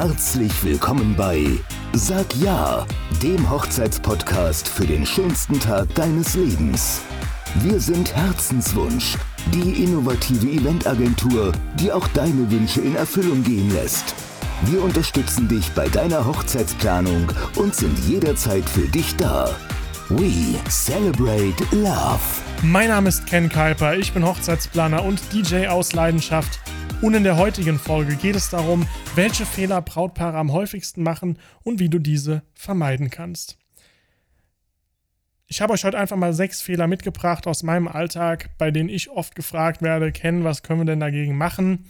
Herzlich willkommen bei Sag Ja, dem Hochzeitspodcast für den schönsten Tag deines Lebens. Wir sind Herzenswunsch, die innovative Eventagentur, die auch deine Wünsche in Erfüllung gehen lässt. Wir unterstützen dich bei deiner Hochzeitsplanung und sind jederzeit für dich da. We celebrate love. Mein Name ist Ken Kuiper, ich bin Hochzeitsplaner und DJ aus Leidenschaft. Und in der heutigen Folge geht es darum, welche Fehler Brautpaare am häufigsten machen und wie du diese vermeiden kannst. Ich habe euch heute einfach mal sechs Fehler mitgebracht aus meinem Alltag, bei denen ich oft gefragt werde, Ken, was können wir denn dagegen machen?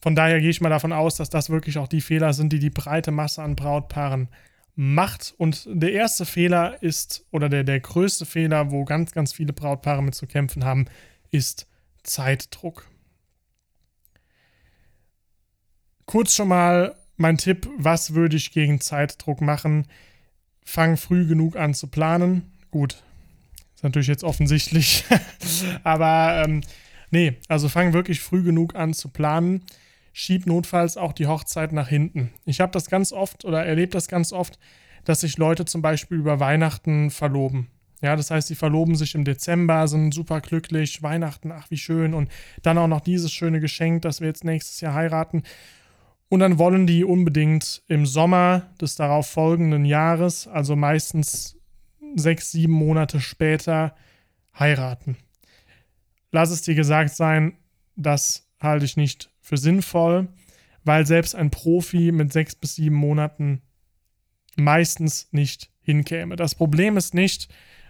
Von daher gehe ich mal davon aus, dass das wirklich auch die Fehler sind, die die breite Masse an Brautpaaren macht. Und der erste Fehler ist, oder der, der größte Fehler, wo ganz, ganz viele Brautpaare mit zu kämpfen haben, ist Zeitdruck. Kurz schon mal mein Tipp, was würde ich gegen Zeitdruck machen? Fang früh genug an zu planen. Gut, ist natürlich jetzt offensichtlich, aber ähm, nee, also fang wirklich früh genug an zu planen. Schieb notfalls auch die Hochzeit nach hinten. Ich habe das ganz oft oder erlebe das ganz oft, dass sich Leute zum Beispiel über Weihnachten verloben. Ja, das heißt, sie verloben sich im Dezember, sind super glücklich, Weihnachten, ach wie schön und dann auch noch dieses schöne Geschenk, dass wir jetzt nächstes Jahr heiraten. Und dann wollen die unbedingt im Sommer des darauf folgenden Jahres, also meistens sechs, sieben Monate später, heiraten. Lass es dir gesagt sein, das halte ich nicht für sinnvoll, weil selbst ein Profi mit sechs bis sieben Monaten meistens nicht hinkäme. Das Problem ist nicht,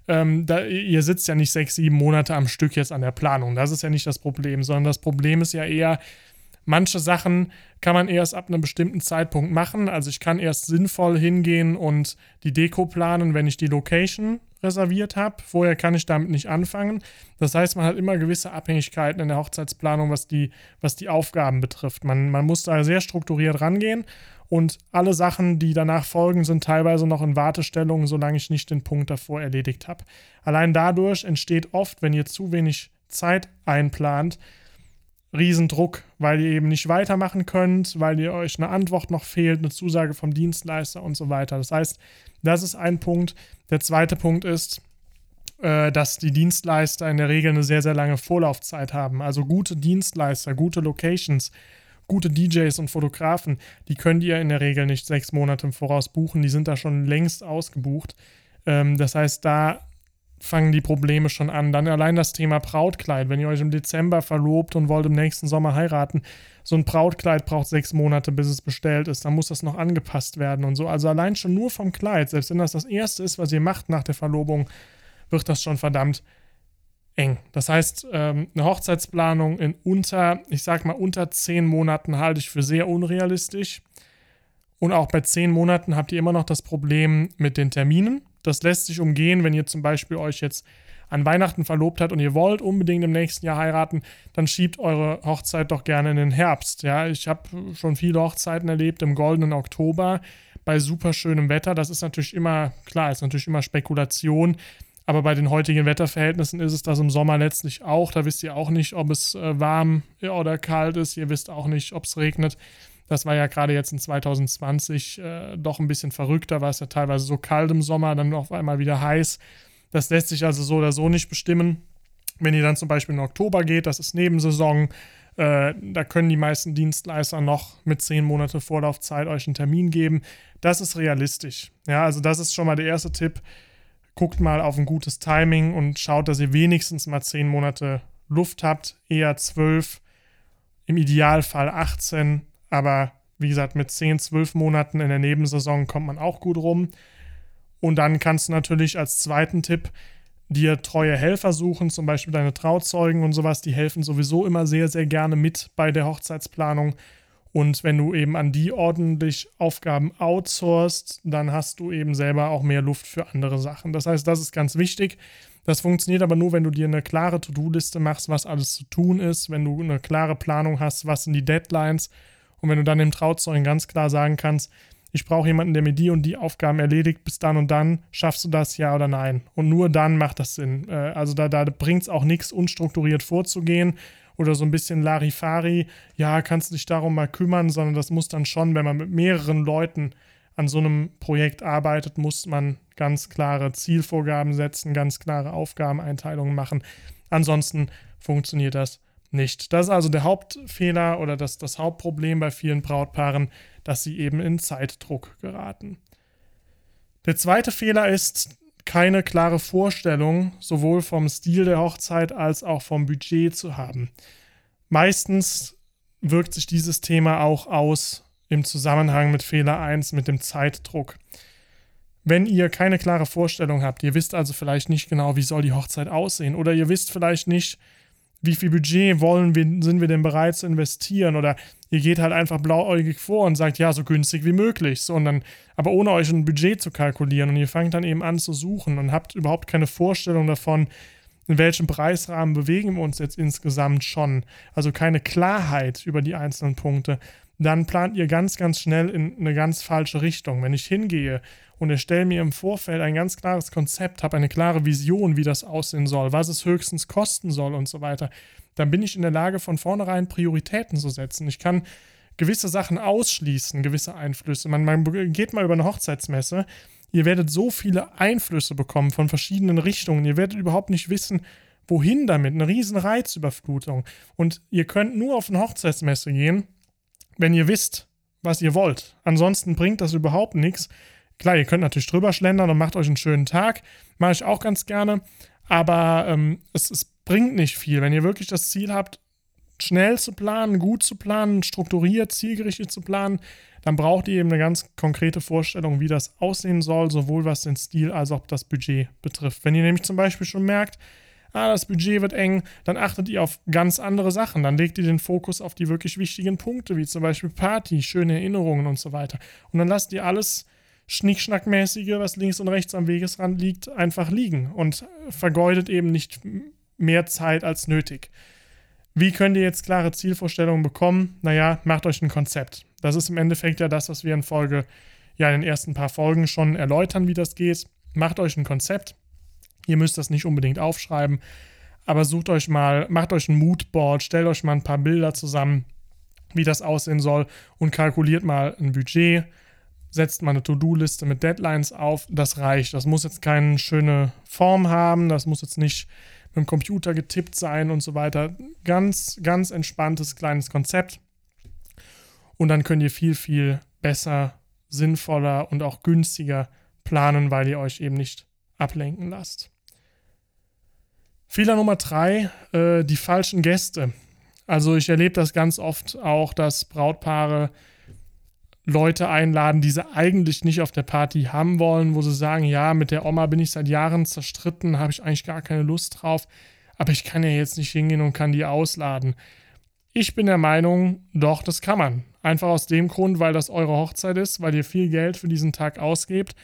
ähm, da, ihr sitzt ja nicht sechs, sieben Monate am Stück jetzt an der Planung. Das ist ja nicht das Problem, sondern das Problem ist ja eher, Manche Sachen kann man erst ab einem bestimmten Zeitpunkt machen. Also ich kann erst sinnvoll hingehen und die Deko planen, wenn ich die Location reserviert habe. Vorher kann ich damit nicht anfangen. Das heißt, man hat immer gewisse Abhängigkeiten in der Hochzeitsplanung, was die, was die Aufgaben betrifft. Man, man muss da sehr strukturiert rangehen und alle Sachen, die danach folgen, sind teilweise noch in Wartestellungen, solange ich nicht den Punkt davor erledigt habe. Allein dadurch entsteht oft, wenn ihr zu wenig Zeit einplant, Riesendruck, weil ihr eben nicht weitermachen könnt, weil ihr euch eine Antwort noch fehlt, eine Zusage vom Dienstleister und so weiter. Das heißt, das ist ein Punkt. Der zweite Punkt ist, äh, dass die Dienstleister in der Regel eine sehr, sehr lange Vorlaufzeit haben. Also gute Dienstleister, gute Locations, gute DJs und Fotografen, die könnt ihr in der Regel nicht sechs Monate im Voraus buchen. Die sind da schon längst ausgebucht. Ähm, das heißt, da fangen die Probleme schon an. Dann allein das Thema Brautkleid. Wenn ihr euch im Dezember verlobt und wollt im nächsten Sommer heiraten, so ein Brautkleid braucht sechs Monate, bis es bestellt ist. Dann muss das noch angepasst werden und so. Also allein schon nur vom Kleid, selbst wenn das das erste ist, was ihr macht nach der Verlobung, wird das schon verdammt eng. Das heißt, ähm, eine Hochzeitsplanung in unter, ich sag mal, unter zehn Monaten halte ich für sehr unrealistisch. Und auch bei zehn Monaten habt ihr immer noch das Problem mit den Terminen. Das lässt sich umgehen, wenn ihr zum Beispiel euch jetzt an Weihnachten verlobt habt und ihr wollt unbedingt im nächsten Jahr heiraten, dann schiebt eure Hochzeit doch gerne in den Herbst. Ja, ich habe schon viele Hochzeiten erlebt im goldenen Oktober bei super schönem Wetter. Das ist natürlich immer, klar, ist natürlich immer Spekulation. Aber bei den heutigen Wetterverhältnissen ist es das im Sommer letztlich auch. Da wisst ihr auch nicht, ob es äh, warm oder kalt ist. Ihr wisst auch nicht, ob es regnet. Das war ja gerade jetzt in 2020 äh, doch ein bisschen verrückter, war es ja teilweise so kalt im Sommer, dann auf einmal wieder heiß. Das lässt sich also so oder so nicht bestimmen. Wenn ihr dann zum Beispiel in Oktober geht, das ist Nebensaison, äh, da können die meisten Dienstleister noch mit zehn Monate Vorlaufzeit euch einen Termin geben. Das ist realistisch. Ja, also das ist schon mal der erste Tipp. Guckt mal auf ein gutes Timing und schaut, dass ihr wenigstens mal zehn Monate Luft habt, eher zwölf, im Idealfall 18, aber wie gesagt, mit 10, 12 Monaten in der Nebensaison kommt man auch gut rum. Und dann kannst du natürlich als zweiten Tipp dir treue Helfer suchen, zum Beispiel deine Trauzeugen und sowas. Die helfen sowieso immer sehr, sehr gerne mit bei der Hochzeitsplanung. Und wenn du eben an die ordentlich Aufgaben outsourcest, dann hast du eben selber auch mehr Luft für andere Sachen. Das heißt, das ist ganz wichtig. Das funktioniert aber nur, wenn du dir eine klare To-Do-Liste machst, was alles zu tun ist, wenn du eine klare Planung hast, was sind die Deadlines und wenn du dann dem Trauzeugen ganz klar sagen kannst, ich brauche jemanden, der mir die und die Aufgaben erledigt, bis dann und dann, schaffst du das ja oder nein? Und nur dann macht das Sinn. Äh, also da, da bringt es auch nichts, unstrukturiert vorzugehen oder so ein bisschen Larifari, ja, kannst du dich darum mal kümmern, sondern das muss dann schon, wenn man mit mehreren Leuten an so einem Projekt arbeitet, muss man ganz klare Zielvorgaben setzen, ganz klare Aufgabeneinteilungen machen. Ansonsten funktioniert das nicht. Das ist also der Hauptfehler oder das, das Hauptproblem bei vielen Brautpaaren, dass sie eben in Zeitdruck geraten. Der zweite Fehler ist, keine klare Vorstellung sowohl vom Stil der Hochzeit als auch vom Budget zu haben. Meistens wirkt sich dieses Thema auch aus im Zusammenhang mit Fehler 1, mit dem Zeitdruck. Wenn ihr keine klare Vorstellung habt, ihr wisst also vielleicht nicht genau, wie soll die Hochzeit aussehen oder ihr wisst vielleicht nicht, wie viel Budget wollen wir, sind wir denn bereit zu investieren? Oder ihr geht halt einfach blauäugig vor und sagt, ja, so günstig wie möglich. So, und dann, aber ohne euch ein Budget zu kalkulieren. Und ihr fangt dann eben an zu suchen und habt überhaupt keine Vorstellung davon, in welchem Preisrahmen bewegen wir uns jetzt insgesamt schon. Also keine Klarheit über die einzelnen Punkte. Dann plant ihr ganz, ganz schnell in eine ganz falsche Richtung. Wenn ich hingehe und erstelle mir im Vorfeld ein ganz klares Konzept, habe eine klare Vision, wie das aussehen soll, was es höchstens kosten soll und so weiter, dann bin ich in der Lage, von vornherein Prioritäten zu setzen. Ich kann gewisse Sachen ausschließen, gewisse Einflüsse. Man, man geht mal über eine Hochzeitsmesse, ihr werdet so viele Einflüsse bekommen von verschiedenen Richtungen, ihr werdet überhaupt nicht wissen, wohin damit, eine riesen Reizüberflutung. Und ihr könnt nur auf eine Hochzeitsmesse gehen, wenn ihr wisst, was ihr wollt. Ansonsten bringt das überhaupt nichts, Klar, ihr könnt natürlich drüber schlendern und macht euch einen schönen Tag. Mache ich auch ganz gerne. Aber ähm, es, es bringt nicht viel. Wenn ihr wirklich das Ziel habt, schnell zu planen, gut zu planen, strukturiert, zielgerichtet zu planen, dann braucht ihr eben eine ganz konkrete Vorstellung, wie das aussehen soll, sowohl was den Stil als auch das Budget betrifft. Wenn ihr nämlich zum Beispiel schon merkt, ah, das Budget wird eng, dann achtet ihr auf ganz andere Sachen. Dann legt ihr den Fokus auf die wirklich wichtigen Punkte, wie zum Beispiel Party, schöne Erinnerungen und so weiter. Und dann lasst ihr alles Schnickschnackmäßige, was links und rechts am Wegesrand liegt, einfach liegen und vergeudet eben nicht mehr Zeit als nötig. Wie könnt ihr jetzt klare Zielvorstellungen bekommen? Naja, macht euch ein Konzept. Das ist im Endeffekt ja das, was wir in Folge, ja, in den ersten paar Folgen schon erläutern, wie das geht. Macht euch ein Konzept. Ihr müsst das nicht unbedingt aufschreiben, aber sucht euch mal, macht euch ein Moodboard, stellt euch mal ein paar Bilder zusammen, wie das aussehen soll und kalkuliert mal ein Budget setzt mal eine To-Do-Liste mit Deadlines auf, das reicht. Das muss jetzt keine schöne Form haben, das muss jetzt nicht mit dem Computer getippt sein und so weiter. Ganz, ganz entspanntes kleines Konzept. Und dann könnt ihr viel, viel besser, sinnvoller und auch günstiger planen, weil ihr euch eben nicht ablenken lasst. Fehler Nummer drei, äh, die falschen Gäste. Also ich erlebe das ganz oft auch, dass Brautpaare Leute einladen, die sie eigentlich nicht auf der Party haben wollen, wo sie sagen, ja, mit der Oma bin ich seit Jahren zerstritten, habe ich eigentlich gar keine Lust drauf, aber ich kann ja jetzt nicht hingehen und kann die ausladen. Ich bin der Meinung, doch, das kann man. Einfach aus dem Grund, weil das eure Hochzeit ist, weil ihr viel Geld für diesen Tag ausgebt,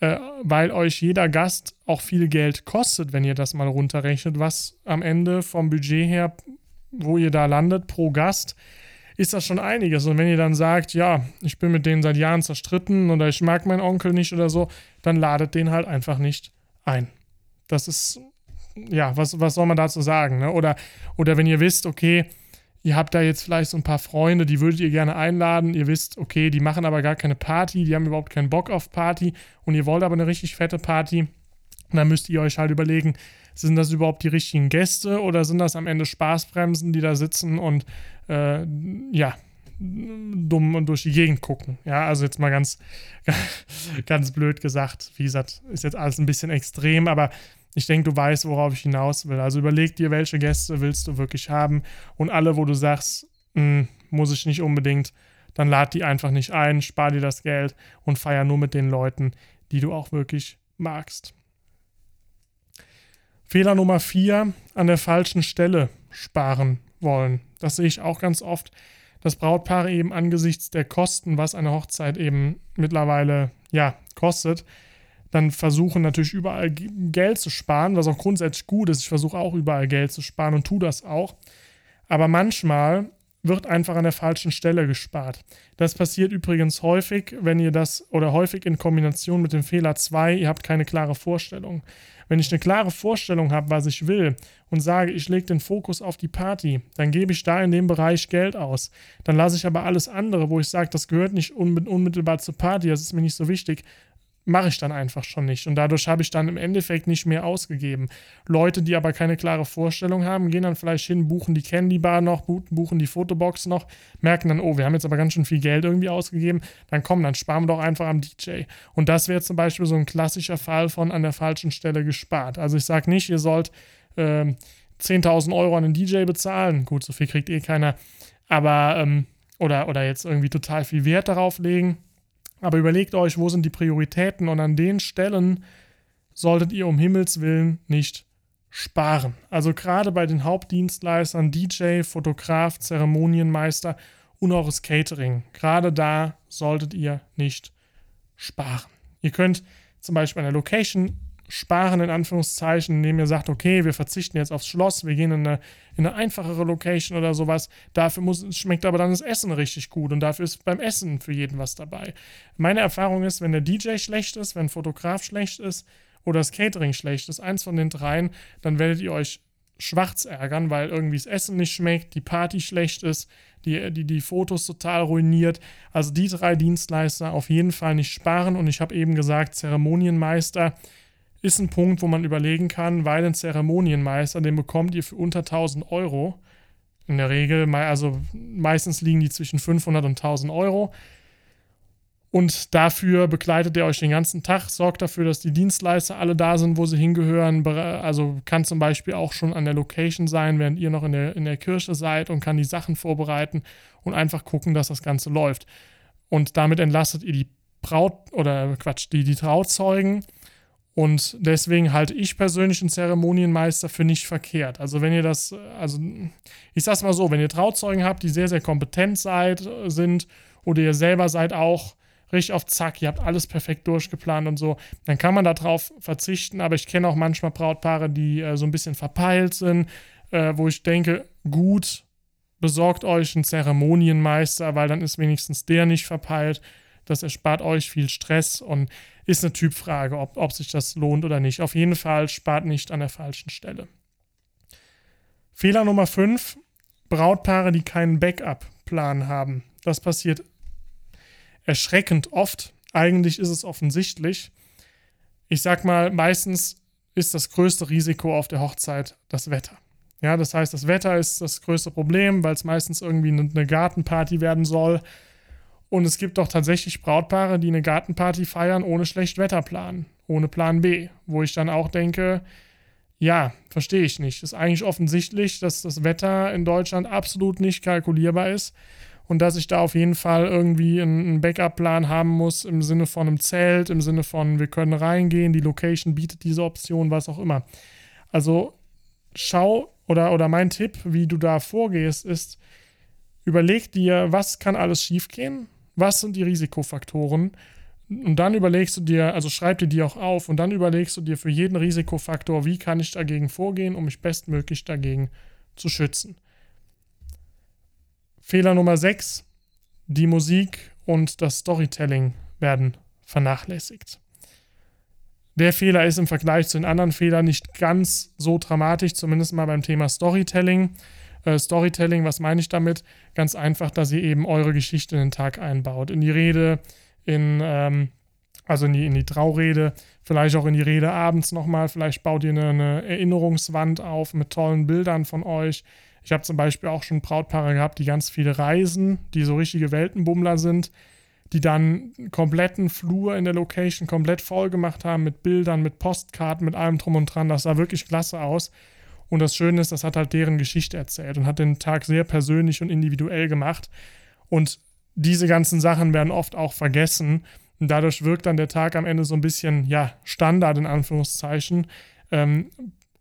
äh, weil euch jeder Gast auch viel Geld kostet, wenn ihr das mal runterrechnet, was am Ende vom Budget her, wo ihr da landet pro Gast, ist das schon einiges. Und wenn ihr dann sagt, ja, ich bin mit denen seit Jahren zerstritten oder ich mag meinen Onkel nicht oder so, dann ladet den halt einfach nicht ein. Das ist, ja, was, was soll man dazu sagen? Ne? Oder, oder wenn ihr wisst, okay, ihr habt da jetzt vielleicht so ein paar Freunde, die würdet ihr gerne einladen. Ihr wisst, okay, die machen aber gar keine Party, die haben überhaupt keinen Bock auf Party und ihr wollt aber eine richtig fette Party. dann müsst ihr euch halt überlegen, sind das überhaupt die richtigen Gäste oder sind das am Ende Spaßbremsen, die da sitzen und äh, ja, dumm durch die Gegend gucken. Ja, also jetzt mal ganz, ganz blöd gesagt. Wie gesagt, ist jetzt alles ein bisschen extrem, aber ich denke, du weißt, worauf ich hinaus will. Also überleg dir, welche Gäste willst du wirklich haben und alle, wo du sagst, hm, muss ich nicht unbedingt, dann lad die einfach nicht ein, spar dir das Geld und feier nur mit den Leuten, die du auch wirklich magst. Fehler Nummer vier, an der falschen Stelle sparen wollen. Das sehe ich auch ganz oft, dass Brautpaare eben angesichts der Kosten, was eine Hochzeit eben mittlerweile ja kostet, dann versuchen natürlich überall Geld zu sparen, was auch grundsätzlich gut ist. Ich versuche auch überall Geld zu sparen und tue das auch. Aber manchmal wird einfach an der falschen Stelle gespart. Das passiert übrigens häufig, wenn ihr das oder häufig in Kombination mit dem Fehler 2, ihr habt keine klare Vorstellung. Wenn ich eine klare Vorstellung habe, was ich will und sage, ich lege den Fokus auf die Party, dann gebe ich da in dem Bereich Geld aus. Dann lasse ich aber alles andere, wo ich sage, das gehört nicht unmittelbar zur Party, das ist mir nicht so wichtig, mache ich dann einfach schon nicht. Und dadurch habe ich dann im Endeffekt nicht mehr ausgegeben. Leute, die aber keine klare Vorstellung haben, gehen dann vielleicht hin, buchen die Candy Bar noch, buchen die Fotobox noch, merken dann, oh, wir haben jetzt aber ganz schön viel Geld irgendwie ausgegeben. Dann komm, dann sparen wir doch einfach am DJ. Und das wäre zum Beispiel so ein klassischer Fall von an der falschen Stelle gespart. Also ich sage nicht, ihr sollt äh, 10.000 Euro an den DJ bezahlen. Gut, so viel kriegt eh keiner. Aber, ähm, oder, oder jetzt irgendwie total viel Wert darauf legen aber überlegt euch, wo sind die Prioritäten und an den Stellen solltet ihr um Himmels Willen nicht sparen. Also gerade bei den Hauptdienstleistern, DJ, Fotograf, Zeremonienmeister und auch das Catering. Gerade da solltet ihr nicht sparen. Ihr könnt zum Beispiel an der Location sparen, in Anführungszeichen, indem ihr sagt, okay, wir verzichten jetzt aufs Schloss, wir gehen in eine, in eine einfachere Location oder sowas. Dafür muss, schmeckt aber dann das Essen richtig gut und dafür ist beim Essen für jeden was dabei. Meine Erfahrung ist, wenn der DJ schlecht ist, wenn Fotograf schlecht ist oder das Catering schlecht ist, eins von den dreien, dann werdet ihr euch schwarz ärgern, weil irgendwie das Essen nicht schmeckt, die Party schlecht ist, die, die, die Fotos total ruiniert. Also die drei Dienstleister auf jeden Fall nicht sparen und ich habe eben gesagt, Zeremonienmeister ist ein Punkt, wo man überlegen kann, weil ein Zeremonienmeister, den bekommt ihr für unter 1000 Euro. In der Regel, also meistens liegen die zwischen 500 und 1000 Euro. Und dafür begleitet er euch den ganzen Tag, sorgt dafür, dass die Dienstleister alle da sind, wo sie hingehören. Also kann zum Beispiel auch schon an der Location sein, während ihr noch in der, in der Kirche seid und kann die Sachen vorbereiten und einfach gucken, dass das Ganze läuft. Und damit entlastet ihr die Braut oder Quatsch, die, die Trauzeugen und deswegen halte ich persönlich einen Zeremonienmeister für nicht verkehrt. Also wenn ihr das, also ich sag's mal so, wenn ihr Trauzeugen habt, die sehr, sehr kompetent seid, sind oder ihr selber seid auch richtig auf Zack, ihr habt alles perfekt durchgeplant und so, dann kann man darauf verzichten. Aber ich kenne auch manchmal Brautpaare, die äh, so ein bisschen verpeilt sind, äh, wo ich denke, gut, besorgt euch einen Zeremonienmeister, weil dann ist wenigstens der nicht verpeilt. Das erspart euch viel Stress und ist eine Typfrage, ob, ob sich das lohnt oder nicht. Auf jeden Fall spart nicht an der falschen Stelle. Fehler Nummer 5. Brautpaare, die keinen Backup-Plan haben. Das passiert erschreckend oft. Eigentlich ist es offensichtlich. Ich sag mal, meistens ist das größte Risiko auf der Hochzeit das Wetter. Ja, das heißt, das Wetter ist das größte Problem, weil es meistens irgendwie eine Gartenparty werden soll. Und es gibt doch tatsächlich Brautpaare, die eine Gartenparty feiern ohne Schlechtwetterplan, ohne Plan B, wo ich dann auch denke, ja, verstehe ich nicht. Ist eigentlich offensichtlich, dass das Wetter in Deutschland absolut nicht kalkulierbar ist und dass ich da auf jeden Fall irgendwie einen Backup-Plan haben muss im Sinne von einem Zelt, im Sinne von wir können reingehen, die Location bietet diese Option, was auch immer. Also schau oder, oder mein Tipp, wie du da vorgehst, ist, überleg dir, was kann alles schiefgehen was sind die Risikofaktoren? Und dann überlegst du dir, also schreib dir die auch auf und dann überlegst du dir für jeden Risikofaktor, wie kann ich dagegen vorgehen, um mich bestmöglich dagegen zu schützen. Fehler Nummer 6. Die Musik und das Storytelling werden vernachlässigt. Der Fehler ist im Vergleich zu den anderen Fehlern nicht ganz so dramatisch, zumindest mal beim Thema Storytelling. Äh, Storytelling, was meine ich damit? Ganz einfach, dass ihr eben eure Geschichte in den Tag einbaut. In die Rede, in, ähm, also in die, in die Traurede, vielleicht auch in die Rede abends nochmal. Vielleicht baut ihr eine, eine Erinnerungswand auf mit tollen Bildern von euch. Ich habe zum Beispiel auch schon Brautpaare gehabt, die ganz viele reisen, die so richtige Weltenbummler sind, die dann kompletten Flur in der Location komplett voll gemacht haben mit Bildern, mit Postkarten, mit allem drum und dran. Das sah wirklich klasse aus. Und das Schöne ist, das hat halt deren Geschichte erzählt und hat den Tag sehr persönlich und individuell gemacht. Und diese ganzen Sachen werden oft auch vergessen. Und dadurch wirkt dann der Tag am Ende so ein bisschen, ja, Standard in Anführungszeichen. Ähm,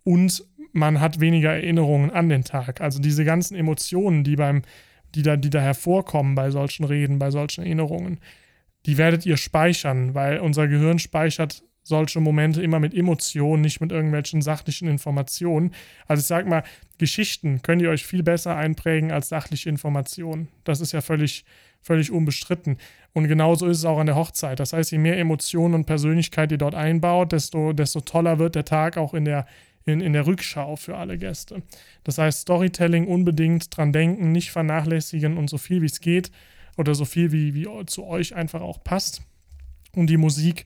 und man hat weniger Erinnerungen an den Tag. Also diese ganzen Emotionen, die beim, die da, die da hervorkommen bei solchen Reden, bei solchen Erinnerungen, die werdet ihr speichern, weil unser Gehirn speichert solche Momente immer mit Emotionen, nicht mit irgendwelchen sachlichen Informationen. Also ich sage mal, Geschichten könnt ihr euch viel besser einprägen als sachliche Informationen. Das ist ja völlig, völlig unbestritten. Und genauso ist es auch an der Hochzeit. Das heißt, je mehr Emotionen und Persönlichkeit ihr dort einbaut, desto, desto toller wird der Tag auch in der, in, in der Rückschau für alle Gäste. Das heißt, Storytelling unbedingt dran denken, nicht vernachlässigen und so viel wie es geht oder so viel wie, wie zu euch einfach auch passt. Und die Musik,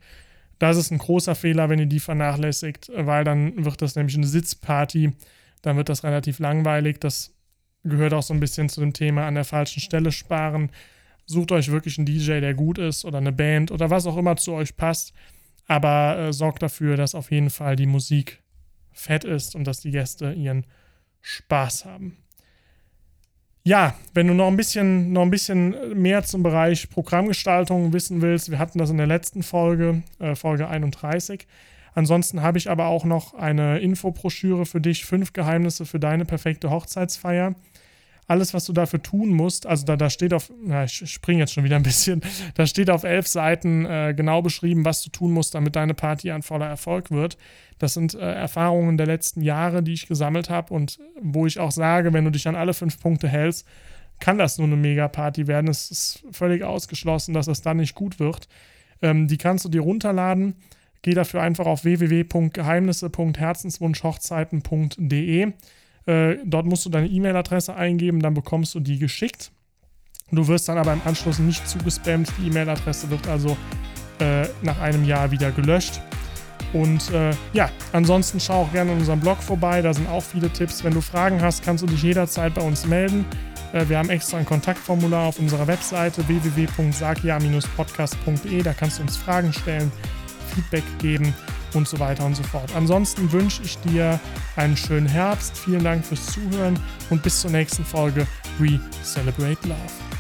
das ist ein großer Fehler, wenn ihr die vernachlässigt, weil dann wird das nämlich eine Sitzparty, dann wird das relativ langweilig. Das gehört auch so ein bisschen zu dem Thema an der falschen Stelle sparen. Sucht euch wirklich einen DJ, der gut ist oder eine Band oder was auch immer zu euch passt. Aber äh, sorgt dafür, dass auf jeden Fall die Musik fett ist und dass die Gäste ihren Spaß haben. Ja, wenn du noch ein bisschen, noch ein bisschen mehr zum Bereich Programmgestaltung wissen willst, wir hatten das in der letzten Folge, äh, Folge 31. Ansonsten habe ich aber auch noch eine Infobroschüre für dich, fünf Geheimnisse für deine perfekte Hochzeitsfeier alles, was du dafür tun musst, also da, da steht auf, na, ich springe jetzt schon wieder ein bisschen, da steht auf elf Seiten äh, genau beschrieben, was du tun musst, damit deine Party ein voller Erfolg wird. Das sind äh, Erfahrungen der letzten Jahre, die ich gesammelt habe und wo ich auch sage, wenn du dich an alle fünf Punkte hältst, kann das nur eine Mega-Party werden. Es ist völlig ausgeschlossen, dass es dann nicht gut wird. Ähm, die kannst du dir runterladen. Geh dafür einfach auf www.geheimnisse.herzenswunschhochzeiten.de. Äh, dort musst du deine E-Mail-Adresse eingeben, dann bekommst du die geschickt. Du wirst dann aber im Anschluss nicht zugespammt. Die E-Mail-Adresse wird also äh, nach einem Jahr wieder gelöscht. Und äh, ja, ansonsten schau auch gerne in unserem Blog vorbei. Da sind auch viele Tipps. Wenn du Fragen hast, kannst du dich jederzeit bei uns melden. Äh, wir haben extra ein Kontaktformular auf unserer Webseite www.sagia-podcast.de. Da kannst du uns Fragen stellen, Feedback geben und so weiter und so fort. Ansonsten wünsche ich dir einen schönen Herbst. Vielen Dank fürs Zuhören und bis zur nächsten Folge. We Celebrate Love.